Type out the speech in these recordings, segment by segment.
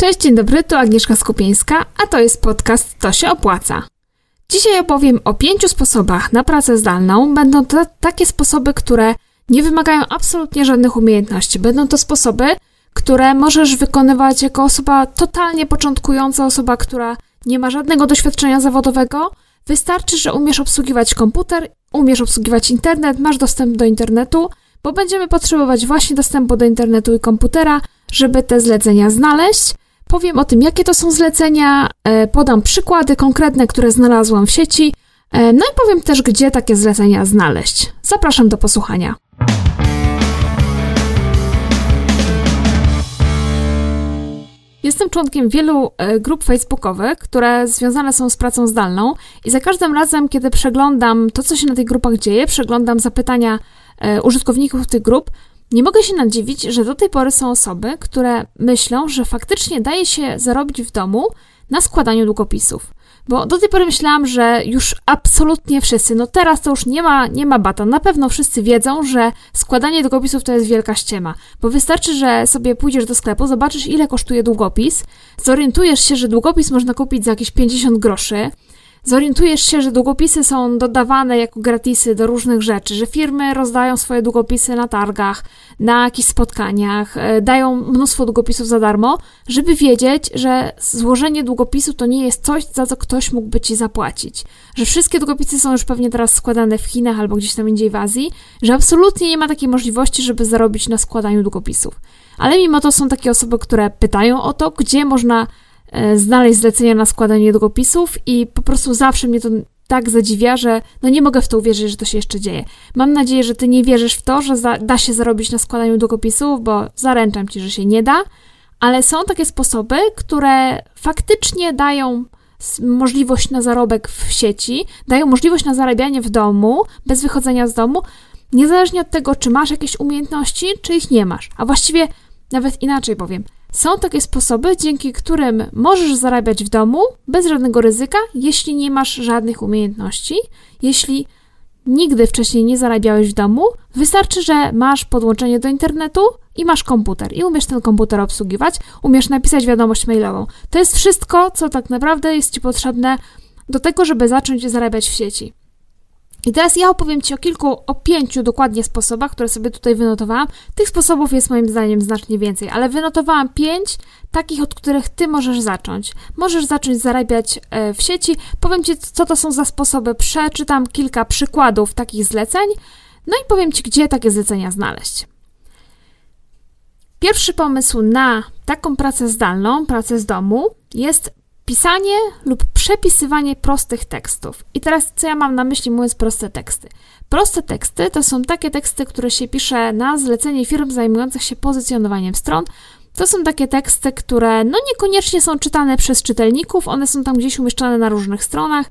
Cześć, dzień dobry, tu Agnieszka Skupieńska, a to jest podcast To się opłaca. Dzisiaj opowiem o pięciu sposobach na pracę zdalną. Będą to takie sposoby, które nie wymagają absolutnie żadnych umiejętności. Będą to sposoby, które możesz wykonywać jako osoba totalnie początkująca, osoba, która nie ma żadnego doświadczenia zawodowego. Wystarczy, że umiesz obsługiwać komputer, umiesz obsługiwać internet, masz dostęp do internetu, bo będziemy potrzebować właśnie dostępu do internetu i komputera, żeby te zlecenia znaleźć. Powiem o tym, jakie to są zlecenia, e, podam przykłady konkretne, które znalazłam w sieci, e, no i powiem też, gdzie takie zlecenia znaleźć. Zapraszam do posłuchania. Jestem członkiem wielu e, grup facebookowych, które związane są z pracą zdalną i za każdym razem, kiedy przeglądam to, co się na tych grupach dzieje, przeglądam zapytania użytkowników tych grup, nie mogę się nadziwić, że do tej pory są osoby, które myślą, że faktycznie daje się zarobić w domu na składaniu długopisów. Bo do tej pory myślałam, że już absolutnie wszyscy, no teraz to już nie ma, nie ma bata. Na pewno wszyscy wiedzą, że składanie długopisów to jest wielka ściema. Bo wystarczy, że sobie pójdziesz do sklepu, zobaczysz ile kosztuje długopis, zorientujesz się, że długopis można kupić za jakieś 50 groszy, zorientujesz się, że długopisy są dodawane jako gratisy do różnych rzeczy, że firmy rozdają swoje długopisy na targach, na jakichś spotkaniach, e, dają mnóstwo długopisów za darmo, żeby wiedzieć, że złożenie długopisu to nie jest coś, za co ktoś mógłby ci zapłacić. Że wszystkie długopisy są już pewnie teraz składane w Chinach albo gdzieś tam indziej w Azji, że absolutnie nie ma takiej możliwości, żeby zarobić na składaniu długopisów. Ale mimo to są takie osoby, które pytają o to, gdzie można znaleźć zlecenia na składanie długopisów i po prostu zawsze mnie to tak zadziwia, że no nie mogę w to uwierzyć, że to się jeszcze dzieje. Mam nadzieję, że ty nie wierzysz w to, że za, da się zarobić na składaniu długopisów, bo zaręczam ci, że się nie da, ale są takie sposoby, które faktycznie dają możliwość na zarobek w sieci, dają możliwość na zarabianie w domu, bez wychodzenia z domu, niezależnie od tego, czy masz jakieś umiejętności, czy ich nie masz. A właściwie nawet inaczej powiem – są takie sposoby, dzięki którym możesz zarabiać w domu bez żadnego ryzyka, jeśli nie masz żadnych umiejętności, jeśli nigdy wcześniej nie zarabiałeś w domu, wystarczy, że masz podłączenie do internetu i masz komputer i umiesz ten komputer obsługiwać, umiesz napisać wiadomość mailową. To jest wszystko, co tak naprawdę jest Ci potrzebne do tego, żeby zacząć zarabiać w sieci. I teraz ja opowiem Ci o kilku, o pięciu dokładnie sposobach, które sobie tutaj wynotowałam. Tych sposobów jest moim zdaniem znacznie więcej, ale wynotowałam pięć takich, od których Ty możesz zacząć. Możesz zacząć zarabiać e, w sieci. Powiem Ci, co to są za sposoby. Przeczytam kilka przykładów takich zleceń, no i powiem Ci, gdzie takie zlecenia znaleźć. Pierwszy pomysł na taką pracę zdalną, pracę z domu, jest pisanie lub przepisywanie prostych tekstów. I teraz co ja mam na myśli mówiąc proste teksty? Proste teksty to są takie teksty, które się pisze na zlecenie firm zajmujących się pozycjonowaniem stron. To są takie teksty, które no niekoniecznie są czytane przez czytelników, one są tam gdzieś umieszczone na różnych stronach,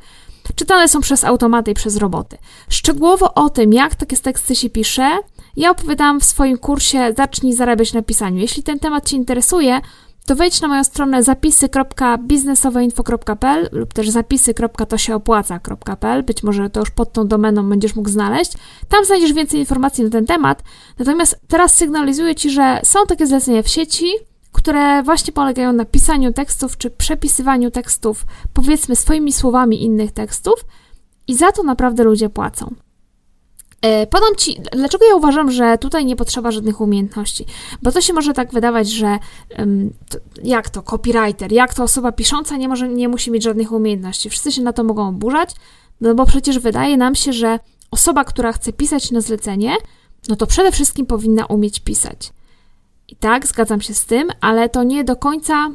czytane są przez automaty i przez roboty. Szczegółowo o tym, jak takie teksty się pisze, ja opowiadałam w swoim kursie Zacznij zarabiać na pisaniu. Jeśli ten temat Cię interesuje, to wejdź na moją stronę zapisy.biznesoweinfo.pl lub też zapisy.tosieopłaca.pl. Być może to już pod tą domeną będziesz mógł znaleźć. Tam znajdziesz więcej informacji na ten temat. Natomiast teraz sygnalizuję Ci, że są takie zlecenia w sieci, które właśnie polegają na pisaniu tekstów czy przepisywaniu tekstów, powiedzmy swoimi słowami innych tekstów, i za to naprawdę ludzie płacą. E, podam Ci, dlaczego ja uważam, że tutaj nie potrzeba żadnych umiejętności, bo to się może tak wydawać, że jak to copywriter, jak to osoba pisząca nie, może, nie musi mieć żadnych umiejętności. Wszyscy się na to mogą oburzać, no bo przecież wydaje nam się, że osoba, która chce pisać na zlecenie, no to przede wszystkim powinna umieć pisać. I tak, zgadzam się z tym, ale to nie do końca.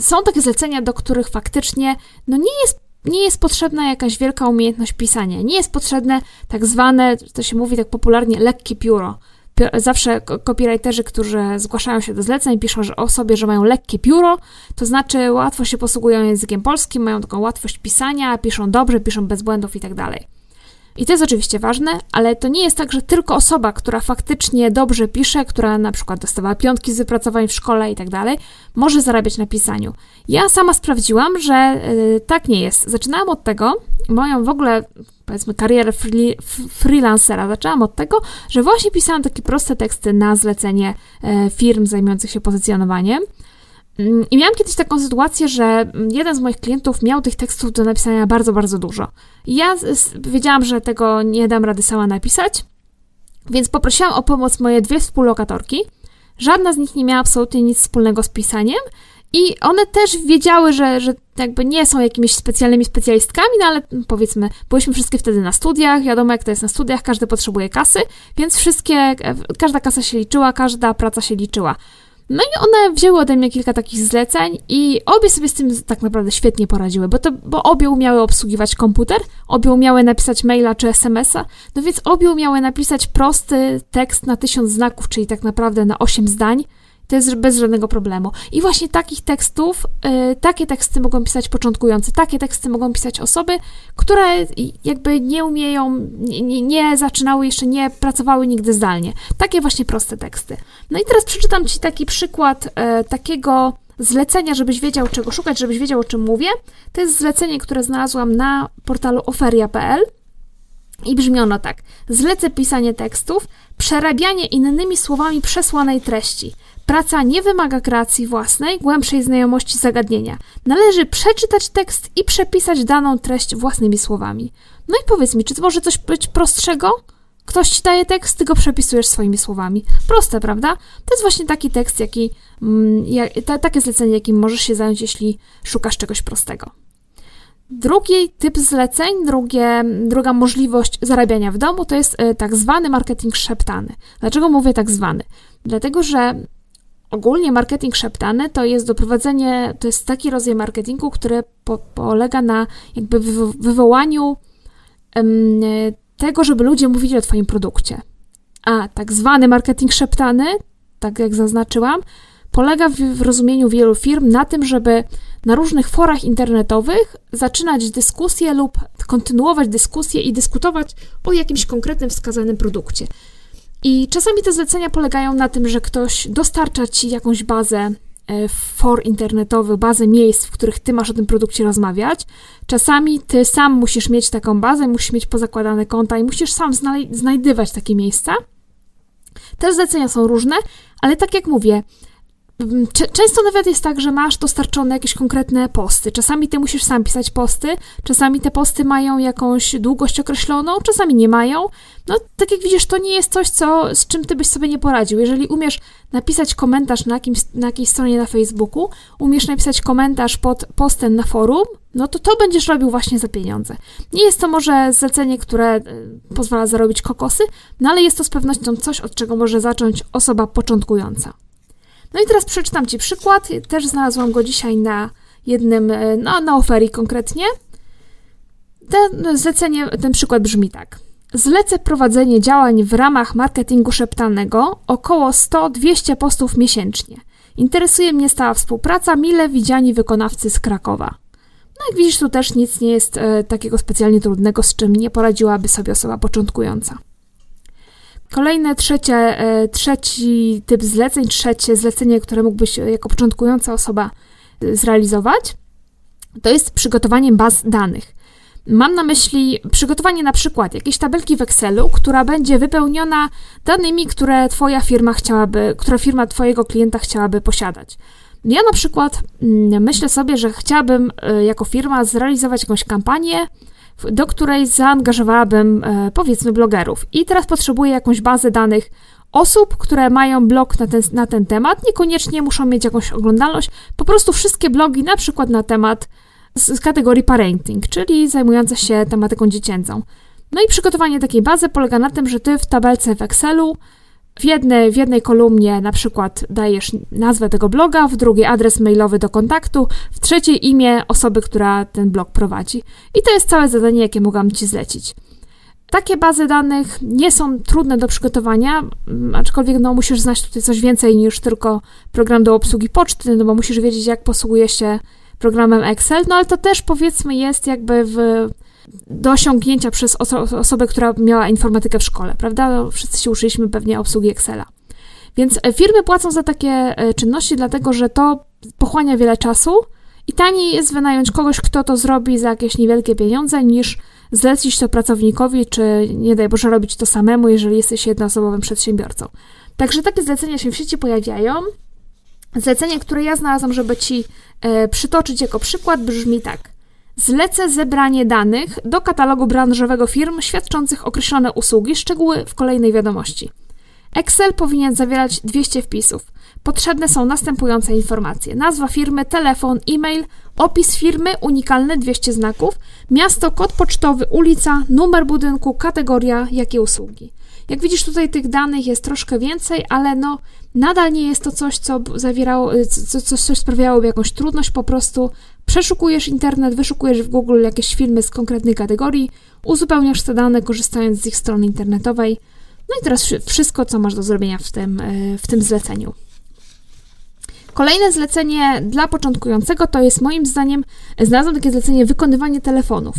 Są takie zlecenia, do których faktycznie no nie jest nie jest potrzebna jakaś wielka umiejętność pisania. Nie jest potrzebne tak zwane, to się mówi tak popularnie, lekkie pióro. Zawsze copywriterzy, którzy zgłaszają się do zleceń, piszą o sobie, że mają lekkie pióro, to znaczy łatwo się posługują językiem polskim, mają taką łatwość pisania, piszą dobrze, piszą bez błędów i tak. I to jest oczywiście ważne, ale to nie jest tak, że tylko osoba, która faktycznie dobrze pisze, która na przykład dostawała piątki z wypracowań w szkole i tak dalej, może zarabiać na pisaniu. Ja sama sprawdziłam, że yy, tak nie jest. Zaczynałam od tego, moją w ogóle powiedzmy karierę free, freelancera zaczęłam od tego, że właśnie pisałam takie proste teksty na zlecenie yy, firm zajmujących się pozycjonowaniem. Mm, I miałam kiedyś taką sytuację, że jeden z moich klientów miał tych tekstów do napisania bardzo, bardzo dużo. I ja wiedziałam, że tego nie dam rady sama napisać, więc poprosiłam o pomoc moje dwie współlokatorki. Żadna z nich nie miała absolutnie nic wspólnego z pisaniem i one też wiedziały, że, że jakby nie są jakimiś specjalnymi specjalistkami, no ale powiedzmy, byliśmy wszystkie wtedy na studiach, wiadomo jak to jest na studiach, każdy potrzebuje kasy, więc wszystkie, każda kasa się liczyła, każda praca się liczyła. No i one wzięły ode mnie kilka takich zleceń i obie sobie z tym tak naprawdę świetnie poradziły, bo, to, bo obie umiały obsługiwać komputer, obie umiały napisać maila czy smsa, no więc obie umiały napisać prosty tekst na tysiąc znaków, czyli tak naprawdę na osiem zdań, to jest bez żadnego problemu. I właśnie takich tekstów, y, takie teksty mogą pisać początkujący, takie teksty mogą pisać osoby, które jakby nie umieją, nie, nie, zaczynały jeszcze, nie pracowały nigdy zdalnie. Takie właśnie proste teksty. No i teraz przeczytam Ci taki przykład y, takiego zlecenia, żebyś wiedział czego szukać, żebyś wiedział o czym mówię. To jest zlecenie, które znalazłam na portalu oferia.pl. I brzmi ono tak. Zlecę pisanie tekstów, przerabianie innymi słowami przesłanej treści. Praca nie wymaga kreacji własnej, głębszej znajomości zagadnienia. Należy przeczytać tekst i przepisać daną treść własnymi słowami. No i powiedz mi, czy to może coś być prostszego? Ktoś ci daje tekst, ty go przepisujesz swoimi słowami. Proste, prawda? To jest właśnie taki tekst, jaki, mm, jak, ta, takie zlecenie, jakim możesz się zająć, jeśli szukasz czegoś prostego. Drugi typ zleceń, drugie, druga możliwość zarabiania w domu to jest y, tak zwany marketing szeptany. Dlaczego mówię tak zwany? Dlatego, że Ogólnie marketing szeptany to jest doprowadzenie, to jest taki rodzaj marketingu, który po, polega na jakby wywołaniu um, tego, żeby ludzie mówili o Twoim produkcie. A tak zwany marketing szeptany, tak jak zaznaczyłam, polega w, w rozumieniu wielu firm na tym, żeby na różnych forach internetowych zaczynać dyskusje lub kontynuować dyskusje i dyskutować o jakimś konkretnym wskazanym produkcie. I czasami te zlecenia polegają na tym, że ktoś dostarcza ci jakąś bazę e, for internetowych, bazę miejsc, w których ty masz o tym produkcie rozmawiać. Czasami ty sam musisz mieć taką bazę, musisz mieć pozakładane konta i musisz sam znajdywać takie miejsca. Te zlecenia są różne, ale tak jak mówię, Często nawet jest tak, że masz dostarczone jakieś konkretne posty. Czasami ty musisz sam pisać posty, czasami te posty mają jakąś długość określoną, czasami nie mają. No, tak jak widzisz, to nie jest coś, co, z czym ty byś sobie nie poradził. Jeżeli umiesz napisać komentarz na, jakimś, na jakiejś stronie na Facebooku, umiesz napisać komentarz pod postem na forum, no to to będziesz robił właśnie za pieniądze. Nie jest to może zlecenie, które e, pozwala zarobić kokosy, no ale jest to z pewnością coś, od czego może zacząć osoba początkująca. No i teraz przeczytam Ci przykład. Też znalazłam go dzisiaj na jednym, e, no, na oferii konkretnie. Ten zlecenie, ten przykład brzmi tak. Zlecę prowadzenie działań w ramach marketingu szeptanego około 100-200 postów miesięcznie. Interesuje mnie stała współpraca, mile widziani wykonawcy z Krakowa. No jak widzisz, tu też nic nie jest e, takiego specjalnie trudnego, z czym nie poradziłaby sobie osoba początkująca. Kolejne trzecie, e, trzeci typ zleceń, trzecie zlecenie, które mógłbyś jako początkująca osoba e, zrealizować, to jest przygotowanie baz danych. Mam na myśli przygotowanie na przykład jakiejś tabelki w Excelu, która będzie wypełniona danymi, które Twoja firma chciałaby, która firma Twojego klienta chciałaby posiadać. Ja na przykład mm, myślę sobie, że chciałabym e, jako firma zrealizować jakąś kampanię, do której zaangażowałabym e, powiedzmy blogerów. I teraz potrzebuję jakąś bazę danych osób, które mają blog na ten, na ten temat. Niekoniecznie muszą mieć jakąś oglądalność, po prostu wszystkie blogi, na przykład na temat z, z kategorii parenting, czyli zajmujące się tematyką dziecięcą. No i przygotowanie takiej bazy polega na tym, że ty w tabelce w Excelu w jednej, w jednej kolumnie na przykład dajesz nazwę tego bloga, w drugiej adres mailowy do kontaktu, w trzeciej imię osoby, która ten blog prowadzi. I to jest całe zadanie, jakie mogłam Ci zlecić. Takie bazy danych nie są trudne do przygotowania, aczkolwiek no, musisz znać tutaj coś więcej niż tylko program do obsługi poczty, no bo musisz wiedzieć, jak posługuje się programem Excel, no ale to też powiedzmy jest jakby w do osiągnięcia przez oso osobę, która miała informatykę w szkole, prawda? No, wszyscy się uczyliśmy pewnie obsługi Excela. Więc e, firmy płacą za takie e, czynności, dlatego że to pochłania wiele czasu i taniej jest wynająć kogoś, kto to zrobi za jakieś niewielkie pieniądze, niż zlecić to pracownikowi, czy nie daj Boże robić to samemu, jeżeli jesteś jednoosobowym przedsiębiorcą. Także takie zlecenia się w sieci pojawiają. Zlecenie, które ja znalazłam, żeby Ci e, przytoczyć jako przykład, brzmi tak. Zlecę zebranie danych do katalogu branżowego firm świadczących określone usługi, szczegóły w kolejnej wiadomości. Excel powinien zawierać 200 wpisów. Potrzebne są następujące informacje: nazwa firmy, telefon, e-mail, opis firmy, unikalne 200 znaków, miasto, kod pocztowy, ulica, numer budynku, kategoria, jakie usługi. Jak widzisz, tutaj tych danych jest troszkę więcej, ale no nadal nie jest to coś, co zawierało, co, co, coś sprawiałoby jakąś trudność, po prostu przeszukujesz internet, wyszukujesz w Google jakieś filmy z konkretnej kategorii, uzupełniasz te dane korzystając z ich strony internetowej. No i teraz wszystko, co masz do zrobienia w tym, e, w tym zleceniu. Kolejne zlecenie dla początkującego to jest moim zdaniem, znalazłam takie zlecenie wykonywanie telefonów.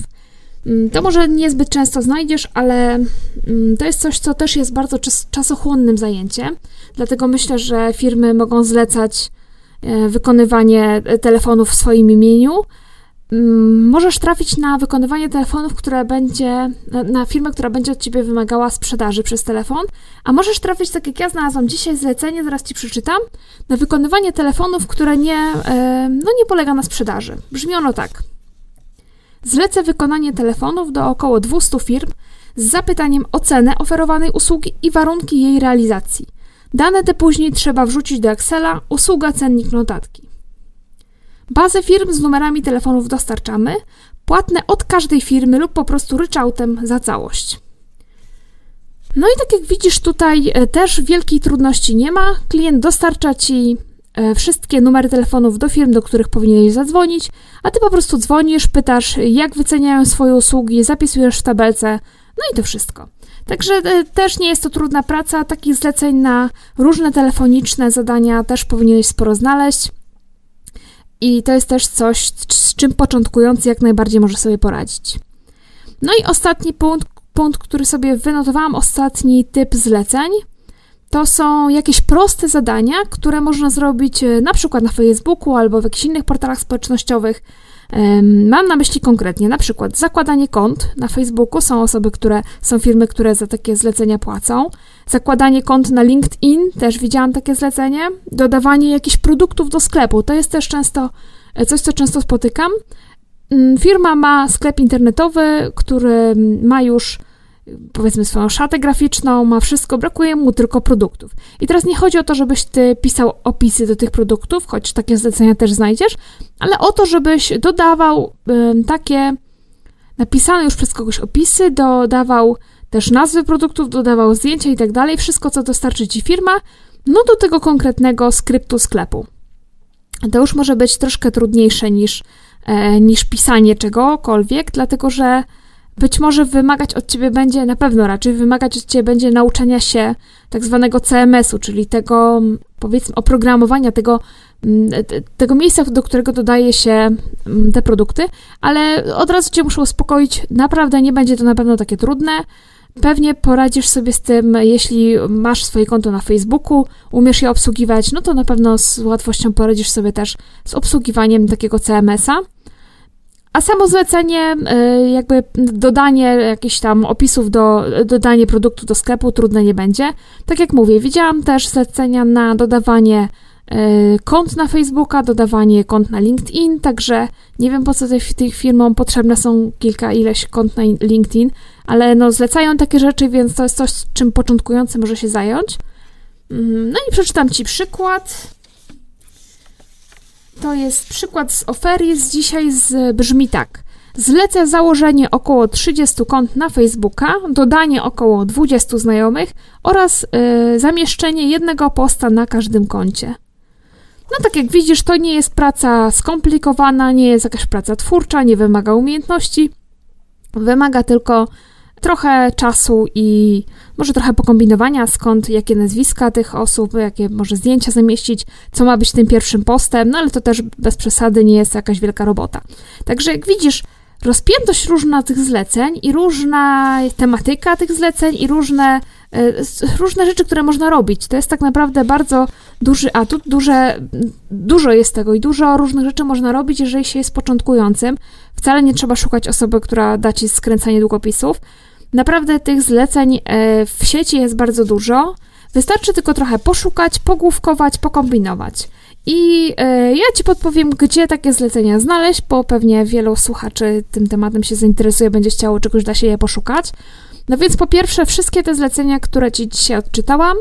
Mm, to może niezbyt często znajdziesz, ale mm, to jest coś, co też jest bardzo czas, czasochłonnym zajęciem. Dlatego myślę, że firmy mogą zlecać e, wykonywanie e, telefonów w swoim imieniu. Mm, możesz trafić na wykonywanie telefonów, które będzie, na firmę, która będzie od ciebie wymagała sprzedaży przez telefon, a możesz trafić, tak jak ja znalazłam dzisiaj zlecenie, zaraz ci przeczytam, na wykonywanie telefonów, które nie, e, no nie polega na sprzedaży. Brzmi ono tak. Zlecę wykonanie telefonów do około 200 firm z zapytaniem o cenę oferowanej usługi i warunki jej realizacji. Dane te później trzeba wrzucić do Excela, usługa, cennik, notatki. Bazę firm z numerami telefonów dostarczamy, płatne od każdej firmy lub po prostu ryczałtem za całość. No i tak jak widzisz tutaj e, też wielkiej trudności nie ma. Klient dostarcza Ci wszystkie numery telefonów do firm, do których powinieneś zadzwonić, a ty po prostu dzwonisz, pytasz, jak wyceniają swoje usługi, zapisujesz w tabelce, no i to wszystko. Także e, też nie jest to trudna praca, takich zleceń na różne telefoniczne zadania też powinieneś sporo znaleźć. I to jest też coś, z czym początkujący jak najbardziej może sobie poradzić. No i ostatni punkt, punkt, który sobie wynotowałam, ostatni typ zleceń – to są jakieś proste zadania, które można zrobić e, na przykład na Facebooku albo w jakichś innych portalach społecznościowych. Mam na myśli konkretnie na przykład zakładanie kont na Facebooku. Są osoby, które są firmy, które za takie zlecenia płacą. Zakładanie kont na LinkedIn, też widziałam takie zlecenie. Dodawanie jakichś produktów do sklepu, to jest też często e, coś, co często spotykam. Mm, firma ma sklep internetowy, który ma już powiedzmy swoją szatę graficzną, ma wszystko, brakuje mu tylko produktów. I teraz nie chodzi o to, żebyś ty pisał opisy do tych produktów, choć takie zlecenia też znajdziesz, ale o to, żebyś dodawał y, takie napisane już przez kogoś opisy, dodawał też nazwy produktów, dodawał zdjęcia i tak dalej, wszystko co dostarczy ci firma, no do tego konkretnego skryptu sklepu. To już może być troszkę trudniejsze niż, e, niż pisanie czegokolwiek, dlatego że być może wymagać od ciebie będzie, na pewno raczej wymagać od ciebie będzie nauczenia się tak zwanego CMS-u, czyli tego, powiedzmy, oprogramowania, tego, mm, tego miejsca, do którego dodaje się mm, te produkty, ale od razu cię muszę uspokoić, naprawdę nie będzie to na pewno takie trudne. Pewnie poradzisz sobie z tym, jeśli masz swoje konto na Facebooku, umiesz je obsługiwać, no to na pewno z łatwością poradzisz sobie też z obsługiwaniem takiego CMS-a. A samo zlecenie, y, jakby dodanie jakichś tam opisów do dodanie produktu do sklepu trudne nie będzie. Tak jak mówię, widziałam też zlecenia na dodawanie y, kont na Facebooka, dodawanie kont na LinkedIn, także nie wiem po co tych firmom potrzebne są kilka ileś kont na LinkedIn, ale no zlecają takie rzeczy, więc to jest coś, czym początkujący może się zająć. Mm, no i przeczytam Ci przykład. To jest przykład z ofery z dzisiaj z, brzmi tak. Zlecę założenie około 30 kont na Facebooka, dodanie około 20 znajomych oraz yy, zamieszczenie jednego posta na każdym koncie. No tak jak widzisz, to nie jest praca skomplikowana, nie jest jakaś praca twórcza, nie wymaga umiejętności. Wymaga tylko trochę czasu i może trochę pokombinowania, skąd, jakie nazwiska tych osób, jakie może zdjęcia zamieścić, co ma być tym pierwszym postem, no ale to też bez przesady nie jest jakaś wielka robota. Także jak widzisz, rozpiętość różna tych zleceń i różna tematyka tych zleceń i różne, e, różne rzeczy, które można robić. To jest tak naprawdę bardzo duży atut, duże, dużo jest tego i dużo różnych rzeczy można robić, jeżeli się jest początkującym. Wcale nie trzeba szukać osoby, która da ci skręcanie długopisów. Naprawdę tych zleceń e, w sieci jest bardzo dużo. Wystarczy tylko trochę poszukać, pogłówkować, pokombinować. I e, ja Ci podpowiem, gdzie takie zlecenia znaleźć, bo pewnie wielu słuchaczy tym tematem się zainteresuje, będzie chciało czegoś dla siebie poszukać. No więc po pierwsze, wszystkie te zlecenia, które Ci dzisiaj odczytałam,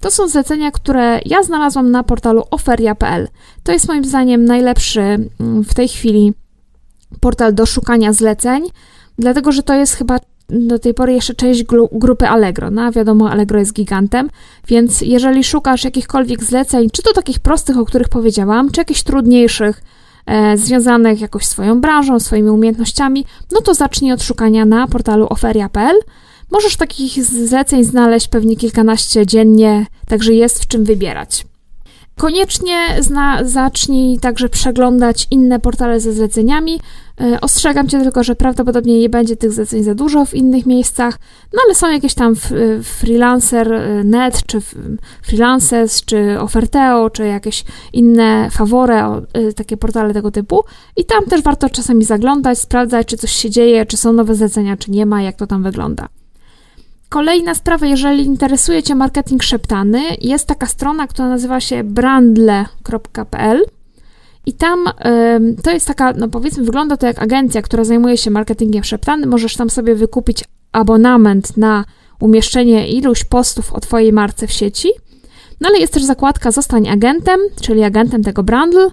to są zlecenia, które ja znalazłam na portalu oferia.pl. To jest moim zdaniem najlepszy mm, w tej chwili portal do szukania zleceń, dlatego że to jest chyba do tej pory jeszcze część grupy Allegro. No, wiadomo, Allegro jest gigantem, więc jeżeli szukasz jakichkolwiek zleceń, czy to takich prostych, o których powiedziałam, czy jakichś trudniejszych, e, związanych jakoś swoją branżą, swoimi umiejętnościami, no to zacznij od szukania na portalu oferia.pl. Możesz takich zleceń znaleźć pewnie kilkanaście dziennie, także jest w czym wybierać. Koniecznie zna, zacznij także przeglądać inne portale ze zleceniami. E, ostrzegam Cię tylko, że prawdopodobnie nie będzie tych zleceń za dużo w innych miejscach, no ale są jakieś tam freelancer.net, e, czy freelancers, czy Oferteo, czy jakieś inne favore, e, takie portale tego typu. I tam też warto czasami zaglądać, sprawdzać, czy coś się dzieje, czy są nowe zlecenia, czy nie ma, jak to tam wygląda. Kolejna sprawa, jeżeli interesuje Cię marketing szeptany, jest taka strona, która nazywa się brandle.pl i tam y, to jest taka, no powiedzmy, wygląda to jak agencja, która zajmuje się marketingiem szeptanym. Możesz tam sobie wykupić abonament na umieszczenie iluś postów o Twojej marce w sieci. No ale jest też zakładka Zostań agentem, czyli agentem tego brandle.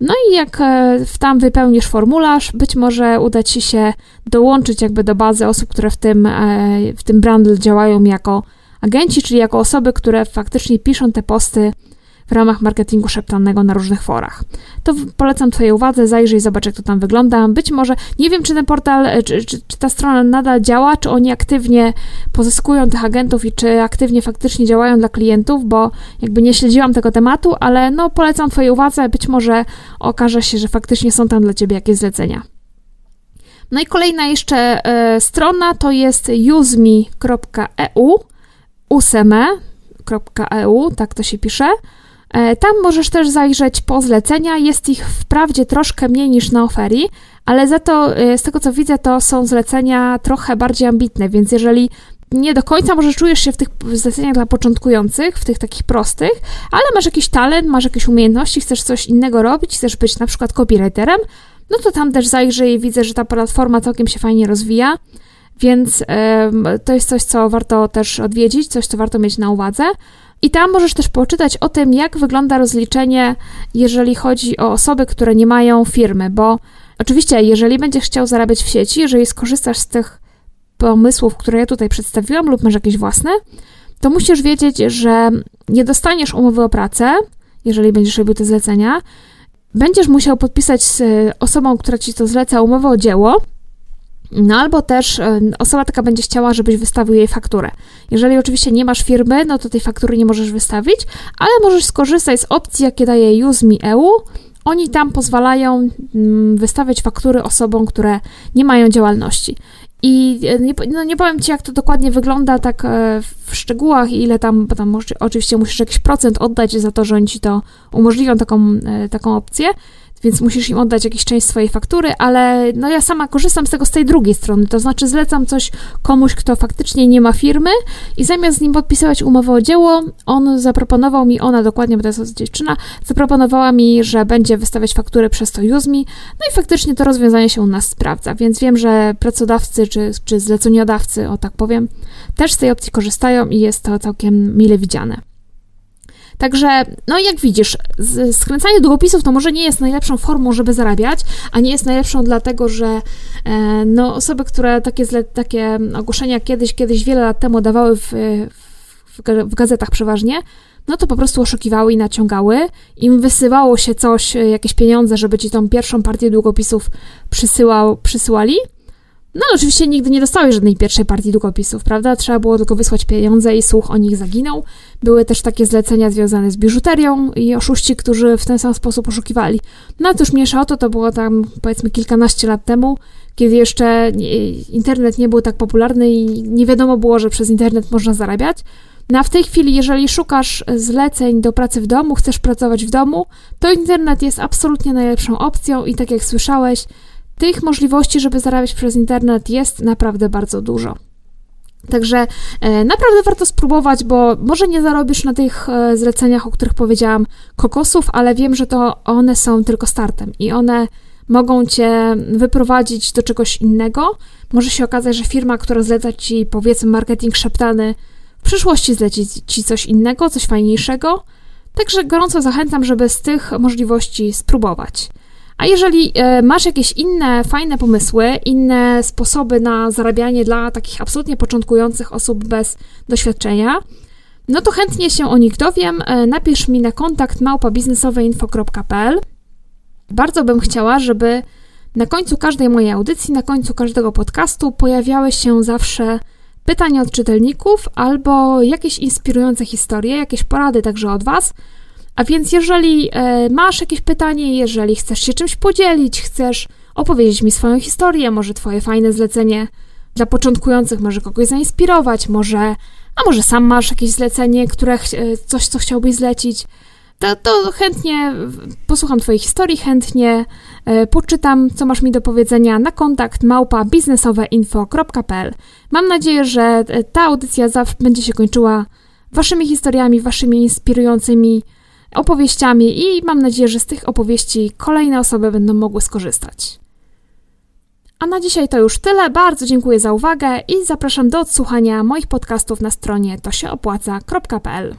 No i jak e, tam wypełnisz formularz, być może uda Ci się dołączyć jakby do bazy osób, które w tym, e, w tym brandle działają jako agenci, czyli jako osoby, które faktycznie piszą te posty w ramach marketingu szeptanego na różnych forach. To polecam Twojej uwadze, zajrzyj, zobacz jak to tam wygląda. Być może, nie wiem czy ten portal, e, czy, czy, czy ta strona nadal działa, czy oni aktywnie pozyskują tych agentów i czy aktywnie faktycznie działają dla klientów, bo jakby nie śledziłam tego tematu, ale no polecam Twojej uwadze, być może okaże się, że faktycznie są tam dla Ciebie jakieś zlecenia. No i kolejna jeszcze e, strona to jest useme.eu, useme.eu, tak to się pisze. E, tam możesz też zajrzeć po zlecenia. Jest ich wprawdzie troszkę mniej niż na oferii, ale za to, e, z tego co widzę, to są zlecenia trochę bardziej ambitne, więc jeżeli nie do końca może czujesz się w tych zleceniach dla początkujących, w tych takich prostych, ale masz jakiś talent, masz jakieś umiejętności, chcesz coś innego robić, chcesz być na przykład copywriterem, no to tam też zajrzyj widzę, że ta platforma całkiem się fajnie rozwija, więc to jest coś, co warto też odwiedzić, coś, co warto mieć na uwadze. I tam możesz też poczytać o tym, jak wygląda rozliczenie, jeżeli chodzi o osoby, które nie mają firmy, bo oczywiście, jeżeli będziesz chciał zarabiać w sieci, jeżeli skorzystasz z tych pomysłów, które ja tutaj przedstawiłam, lub masz jakieś własne, to musisz wiedzieć, że nie dostaniesz umowy o pracę, jeżeli będziesz robił te zlecenia. Będziesz musiał podpisać z osobą, która ci to zleca, umowę o dzieło, no albo też e, osoba taka będzie chciała, żebyś wystawił jej fakturę. Jeżeli oczywiście nie masz firmy, no to tej faktury nie możesz wystawić, ale możesz skorzystać z opcji, jakie daje EU. Oni tam pozwalają mm, wystawiać faktury osobom, które nie mają działalności. I e, nie, no nie powiem Ci, jak to dokładnie wygląda tak e, w szczegółach, ile tam, bo tam oczywiście musisz jakiś procent oddać za to, że oni Ci to umożliwią taką, taką opcję, więc musisz im oddać jakąś część swojej faktury, ale no ja sama korzystam z tego z tej drugiej strony, to znaczy zlecam coś komuś, kto faktycznie nie ma firmy i zamiast z nim podpisywać umowę o dzieło, on zaproponował mi, ona dokładnie, bo to jest dziewczyna, zaproponowała mi, że będzie wystawiać faktury przez to UseMe, no i faktycznie to rozwiązanie się u nas sprawdza, więc wiem, że pracodawcy czy, czy zleceniodawcy, o tak powiem, też z tej opcji korzystają i jest to całkiem mile widziane. Także, no jak widzisz, skręcanie długopisów to może nie jest najlepszą formą, żeby zarabiać, a nie jest najlepszą dlatego, że e, no, osoby, które takie, takie ogłoszenia kiedyś, kiedyś wiele lat temu dawały w, w, w gazetach przeważnie, no to po prostu oszukiwały i naciągały. Im wysyłało się coś, jakieś pieniądze, żeby ci tą pierwszą partię długopisów przysyłał, przysyłali, no ale oczywiście nigdy nie dostałeś żadnej pierwszej partii długopisów, prawda? Trzeba było tylko wysłać pieniądze i słuch o nich zaginął. Były też takie zlecenia związane z biżuterią i oszuści, którzy w ten sam sposób oszukiwali. No to już mniejsza o to, to było tam powiedzmy kilkanaście lat temu, kiedy jeszcze internet nie był tak popularny i nie wiadomo było, że przez internet można zarabiać. No a w tej chwili, jeżeli szukasz zleceń do pracy w domu, chcesz pracować w domu, to internet jest absolutnie najlepszą opcją i tak jak słyszałeś, tych możliwości, żeby zarabiać przez internet jest naprawdę bardzo dużo. Także e, naprawdę warto spróbować, bo może nie zarobisz na tych e, zleceniach, o których powiedziałam, kokosów, ale wiem, że to one są tylko startem i one mogą cię wyprowadzić do czegoś innego. Może się okazać, że firma, która zleca ci powiedzmy marketing szeptany, w przyszłości zleci ci coś innego, coś fajniejszego. Także gorąco zachęcam, żeby z tych możliwości spróbować. A jeżeli e, masz jakieś inne fajne pomysły, inne sposoby na zarabianie dla takich absolutnie początkujących osób bez doświadczenia, no to chętnie się o nich dowiem. E, napisz mi na kontakt małpabiznesowyinfo.pl. Bardzo bym chciała, żeby na końcu każdej mojej audycji, na końcu każdego podcastu pojawiały się zawsze pytania od czytelników albo jakieś inspirujące historie, jakieś porady także od Was. A więc, jeżeli e, masz jakieś pytanie, jeżeli chcesz się czymś podzielić, chcesz opowiedzieć mi swoją historię, może Twoje fajne zlecenie dla początkujących może kogoś zainspirować, może, a może sam masz jakieś zlecenie, które coś, co chciałbyś zlecić, to, to chętnie posłucham Twojej historii, chętnie e, poczytam, co masz mi do powiedzenia na kontakt małpa biznesoweinfo.pl. Mam nadzieję, że e, ta audycja zawsze będzie się kończyła Waszymi historiami, Waszymi inspirującymi opowieściami i mam nadzieję, że z tych opowieści kolejne osoby będą mogły skorzystać. A na dzisiaj to już tyle. Bardzo dziękuję za uwagę i zapraszam do odsłuchania moich podcastów na stronie tosieopłaca.pl.